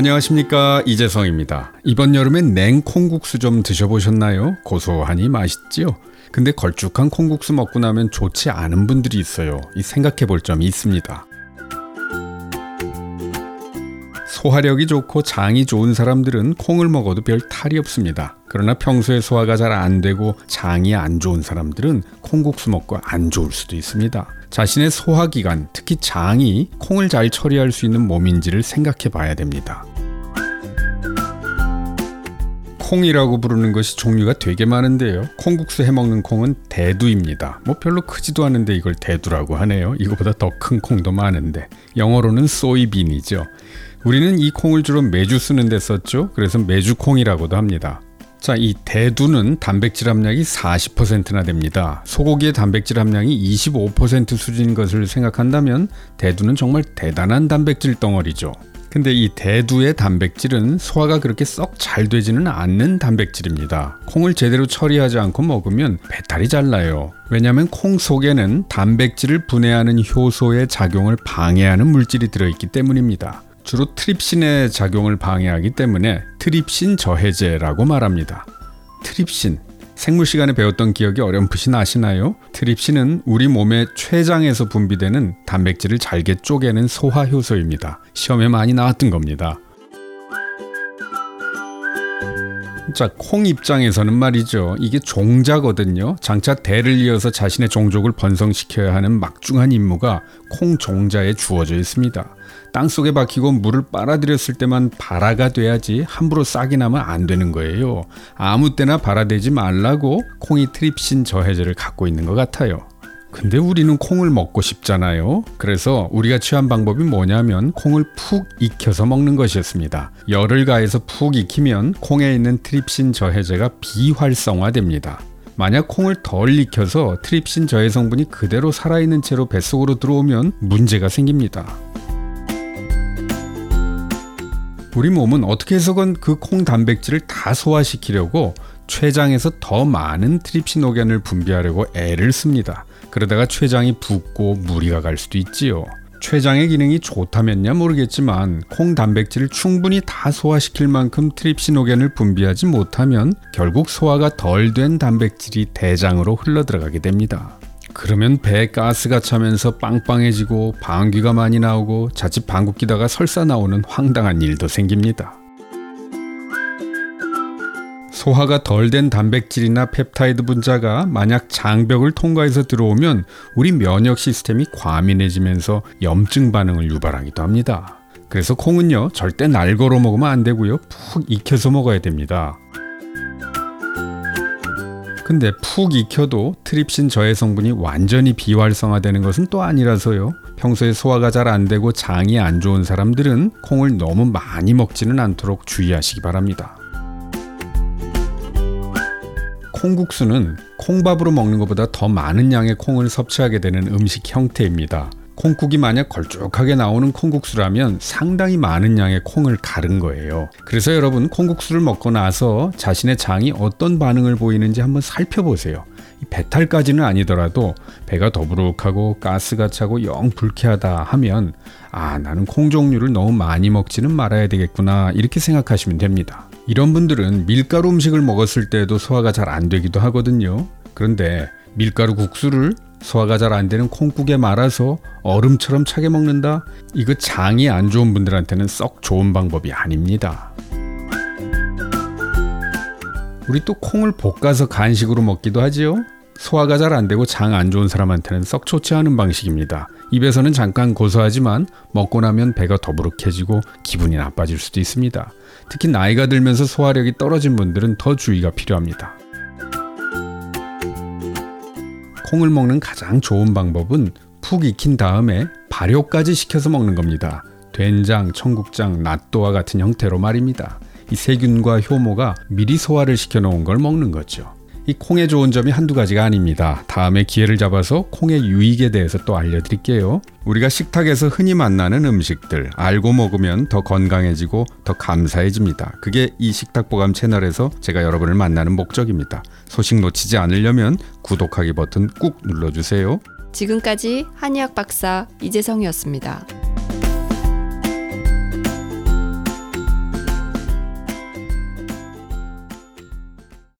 안녕하십니까 이재성입니다. 이번 여름엔 냉콩국수 좀 드셔보셨나요? 고소하니 맛있지요? 근데 걸쭉한 콩국수 먹고 나면 좋지 않은 분들이 있어요. 이 생각해 볼 점이 있습니다. 소화력이 좋고 장이 좋은 사람들은 콩을 먹어도 별 탈이 없습니다. 그러나 평소에 소화가 잘 안 되고 장이 안 좋은 사람들은 콩국수 먹고 안 좋을 수도 있습니다. 자신의 소화기관, 특히 장이 콩을 잘 처리할 수 있는 몸인지를 생각해 봐야 됩니다. 콩이라고 부르는 것이 종류가 되게 많은데요. 콩국수 해 먹는 콩은 대두입니다. 뭐 별로 크지도 않은데 이걸 대두라고 하네요. 이거보다 더 큰 콩도 많은데 영어로는 소이빈이죠. 우리는 이 콩을 주로 매주 쓰는 데 썼죠. 그래서 매주콩이라고도 합니다. 자, 이 대두는 단백질 함량이 40%나 됩니다. 소고기의 단백질 함량이 25% 수준인 것을 생각한다면 대두는 정말 대단한 단백질 덩어리죠. 근데 이 대두의 단백질은 소화가 그렇게 썩 잘 되지는 않는 단백질입니다. 콩을 제대로 처리하지 않고 먹으면 배탈이 잘 나요. 왜냐하면 콩 속에는 단백질을 분해하는 효소의 작용을 방해하는 물질이 들어있기 때문입니다. 주로 트립신의 작용을 방해하기 때문에 트립신 저해제라고 말합니다. 트립신 생물 시간에 배웠던 기억이 어렴풋이 나시나요? 트립신은 우리 몸의 췌장에서 분비되는 단백질을 잘게 쪼개는 소화 효소입니다. 시험에 많이 나왔던 겁니다. 자, 콩 입장에서는 말이죠. 이게 종자거든요. 장차 대를 이어서 자신의 종족을 번성시켜야 하는 막중한 임무가 콩 종자에 주어져 있습니다. 땅 속에 박히고 물을 빨아들였을 때만 발화가 돼야지 함부로 싹이 나면 안 되는 거예요. 아무 때나 발화되지 말라고 콩이 트립신 저해제를 갖고 있는 것 같아요. 근데 우리는 콩을 먹고 싶잖아요. 그래서 우리가 취한 방법이 뭐냐면 콩을 푹 익혀서 먹는 것이었습니다. 열을 가해서 푹 익히면 콩에 있는 트립신 저해제가 비활성화됩니다. 만약 콩을 덜 익혀서 트립신 저해 성분이 그대로 살아있는 채로 뱃속으로 들어오면 문제가 생깁니다. 우리 몸은 어떻게 해서건 그 콩 단백질을 다 소화시키려고 췌장에서 더 많은 트립시노겐을 분비하려고 애를 씁니다. 그러다가 췌장이 붓고 무리가 갈 수도 있지요. 췌장의 기능이 좋다면야 모르겠지만 콩 단백질을 충분히 다 소화시킬 만큼 트립시노겐을 분비하지 못하면 결국 소화가 덜 된 단백질이 대장으로 흘러 들어가게 됩니다. 그러면 배에 가스가 차면서 빵빵해지고 방귀가 많이 나오고 자칫 방귀 끼다가 설사 나오는 황당한 일도 생깁니다. 소화가 덜 된 단백질이나 펩타이드 분자가 만약 장벽을 통과해서 들어오면 우리 면역 시스템이 과민해지면서 염증 반응을 유발하기도 합니다. 그래서 콩은요, 절대 날거로 먹으면 안 되고요, 푹 익혀서 먹어야 됩니다. 근데 푹 익혀도 트립신 저해 성분이 완전히 비활성화되는 것은 또 아니라서요. 평소에 소화가 잘 안 되고 장이 안 좋은 사람들은 콩을 너무 많이 먹지는 않도록 주의하시기 바랍니다. 콩국수는 콩밥으로 먹는 것보다 더 많은 양의 콩을 섭취하게 되는 음식 형태입니다. 콩국이 만약 걸쭉하게 나오는 콩국수라면 상당히 많은 양의 콩을 가른 거예요. 그래서 여러분 콩국수를 먹고 나서 자신의 장이 어떤 반응을 보이는지 한번 살펴보세요. 배탈까지는 아니더라도 배가 더부룩하고 가스가 차고 영 불쾌하다 하면 아 나는 콩 종류를 너무 많이 먹지는 말아야 되겠구나 이렇게 생각하시면 됩니다. 이런 분들은 밀가루 음식을 먹었을 때도 소화가 잘 안 되기도 하거든요. 그런데 밀가루 국수를 소화가 잘 안 되는 콩국에 말아서 얼음처럼 차게 먹는다? 이거 장이 안 좋은 분들한테는 썩 좋은 방법이 아닙니다. 우리 또 콩을 볶아서 간식으로 먹기도 하지요? 소화가 잘 안 되고 장 안 좋은 사람한테는 썩 좋지 않은 방식입니다. 입에서는 잠깐 고소하지만 먹고 나면 배가 더부룩해지고 기분이 나빠질 수도 있습니다. 특히 나이가 들면서 소화력이 떨어진 분들은 더 주의가 필요합니다. 콩을 먹는 가장 좋은 방법은 푹 익힌 다음에 발효까지 시켜서 먹는 겁니다. 된장, 청국장, 낫또와 같은 형태로 말입니다. 이 세균과 효모가 미리 소화를 시켜 놓은 걸 먹는 거죠. 이 콩의 좋은 점이 한두 가지가 아닙니다. 다음에 기회를 잡아서 콩의 유익에 대해서 또 알려드릴게요. 우리가 식탁에서 흔히 만나는 음식들 알고 먹으면 더 건강해지고 더 감사해집니다. 그게 이 식탁보감 채널에서 제가 여러분을 만나는 목적입니다. 소식 놓치지 않으려면 구독하기 버튼 꾹 눌러주세요. 지금까지 한의학 박사 이재성이었습니다.